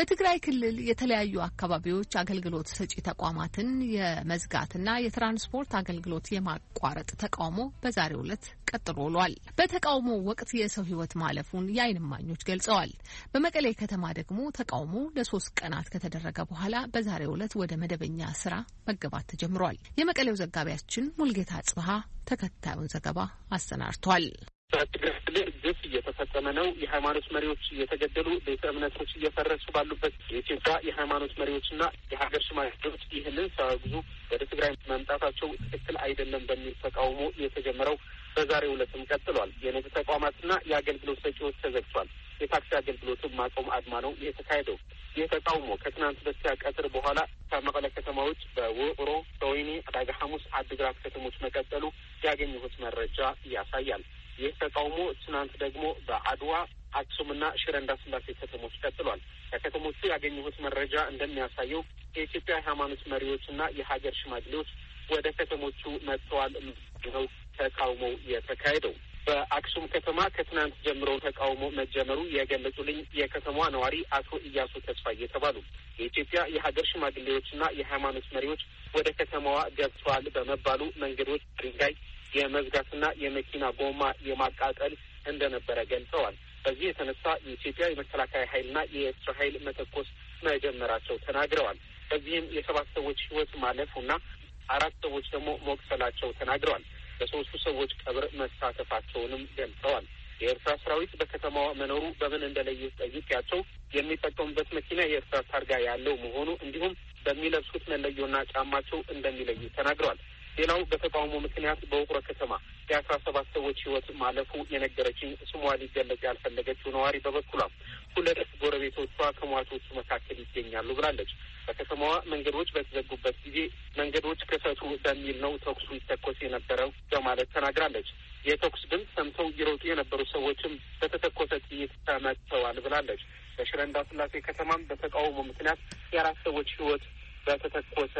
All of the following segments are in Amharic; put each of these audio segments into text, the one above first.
በትግራይ ክልል የተለያዩ አካባቢዎች አገልግሎት ሰጪ ተቋማትን የመዝጋትና የትራንስፖርት አገልግሎት የማቋረጥ ተቃውሞ በዛሬው ዕለት ቀጥሎ ውሏል። በተቃውሞ ወቅት የሰው ሕይወት ማለፉን የዓይን እማኞች ገልጸዋል። በመቀሌ ከተማ ደግሞ ተቃውሞ ለሶስት ቀናት ከተደረገ በኋላ በዛሬው ዕለት ወደ መደበኛ ስራ መገባት ተጀምሯል። የመቀሌው ዘጋቢያችን ሙልጌታ ጽብሃ ተከታዩን ዘገባ አሰናድቷል። በትግራይ ክልል ግፍ እየተፈጸመ ነው። የሃይማኖት መሪዎች እየተገደሉ፣ ቤተ እምነቶች እየፈረሱ ባሉበት የኢትዮጵያ የሃይማኖት መሪዎችና የሀገር ሽማግሌዎች ይህንን ሳያወግዙ ወደ ትግራይ መምጣታቸው ትክክል አይደለም በሚል ተቃውሞ የተጀመረው በዛሬው ዕለትም ቀጥሏል። የንግድ ተቋማትና የአገልግሎት ሰጪዎች ተዘግቷል። የታክሲ አገልግሎትም ማቆም አድማ ነው የተካሄደው። ይህ ተቃውሞ ከትናንት በስቲያ ቀትር በኋላ ከመቀለ ከተማዎች በውቅሮ፣ በወይኒ፣ አዳጋ ሐሙስ፣ አድግራት ከተሞች መቀጠሉ ያገኘሁት መረጃ ያሳያል። ይህ ተቃውሞ ትናንት ደግሞ በአድዋ አክሱምና ሽረ እንዳስላሴ ከተሞች ቀጥሏል። ከከተሞቹ ያገኘሁት መረጃ እንደሚያሳየው የኢትዮጵያ ሃይማኖት መሪዎችና የሀገር ሽማግሌዎች ወደ ከተሞቹ መጥተዋል ነው ተቃውሞው የተካሄደው። በአክሱም ከተማ ከትናንት ጀምሮ ተቃውሞ መጀመሩ የገለጹልኝ የከተማዋ ነዋሪ አቶ እያሱ ተስፋ እየተባሉ የኢትዮጵያ የሀገር ሽማግሌዎችና የሃይማኖት መሪዎች ወደ ከተማዋ ገብተዋል በመባሉ መንገዶች ድንጋይ የመዝጋትና የመኪና ጎማ የማቃጠል እንደነበረ ገልጸዋል። በዚህ የተነሳ የኢትዮጵያ የመከላከያ ኃይልና የኤርትራ ኃይል መተኮስ መጀመራቸው ተናግረዋል። በዚህም የሰባት ሰዎች ሕይወት ማለፉና አራት ሰዎች ደግሞ መቁሰላቸው ተናግረዋል። በሶስቱ ሰዎች ቀብር መሳተፋቸውንም ገልጸዋል። የኤርትራ ሰራዊት በከተማዋ መኖሩ በምን እንደለየ ጠይቄያቸው የሚጠቀሙበት መኪና የኤርትራ ታርጋ ያለው መሆኑ እንዲሁም በሚለብሱት መለዮና ጫማቸው እንደሚለዩ ተናግረዋል። ሌላው በተቃውሞ ምክንያት በውቅሮ ከተማ የአስራ ሰባት ሰዎች ህይወት ማለፉ የነገረችኝ ስሟ ሊገለጽ ያልፈለገችው ነዋሪ በበኩሏ ሁለት ጎረቤቶቿ ከሟቾቹ መካከል ይገኛሉ ብላለች። በከተማዋ መንገዶች በተዘጉበት ጊዜ መንገዶች ክፈቱ በሚል ነው ተኩሱ ይተኮስ የነበረው በማለት ተናግራለች። የተኩስ ድምፅ ሰምተው ይሮጡ የነበሩ ሰዎችም በተተኮሰ ጥይት ተመትተዋል ብላለች። በሽረ እንዳስላሴ ከተማም በተቃውሞ ምክንያት የአራት ሰዎች ህይወት በተተኮሰ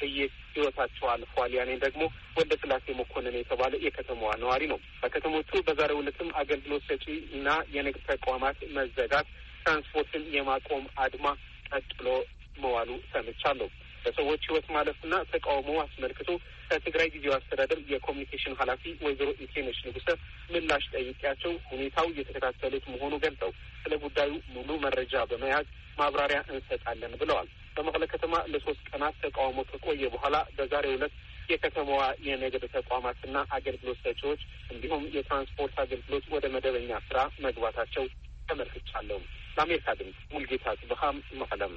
ጥይት ህይወታቸው አልፏል። ያኔ ደግሞ ወልደ ስላሴ መኮንን የተባለ የከተማዋ ነዋሪ ነው። በከተሞቹ በዛሬው ዕለትም አገልግሎት ሰጪ እና የንግድ ተቋማት መዘጋት፣ ትራንስፖርትን የማቆም አድማ ቀጥሎ መዋሉ ሰምቻለሁ። በሰዎች ህይወት ማለፍና ተቃውሞ አስመልክቶ ከትግራይ ጊዜያዊ አስተዳደር የኮሚኒኬሽን ኃላፊ ወይዘሮ ኢቴነሽ ንጉሰ ምላሽ ጠይቄያቸው ሁኔታው እየተከታተሉት መሆኑ ገልጸው ስለ ጉዳዩ ሙሉ መረጃ በመያዝ ማብራሪያ እንሰጣለን ብለዋል። በመቀለ ከተማ ለሶስት ቀናት ተቃውሞ ከቆየ በኋላ በዛሬው ዕለት የከተማዋ የንግድ ተቋማትና አገልግሎት ሰጪዎች እንዲሁም የትራንስፖርት አገልግሎት ወደ መደበኛ ስራ መግባታቸው ተመልክቻለሁ። ለአሜሪካ ድምፅ ሙልጌታ ጽብሃም መቀለም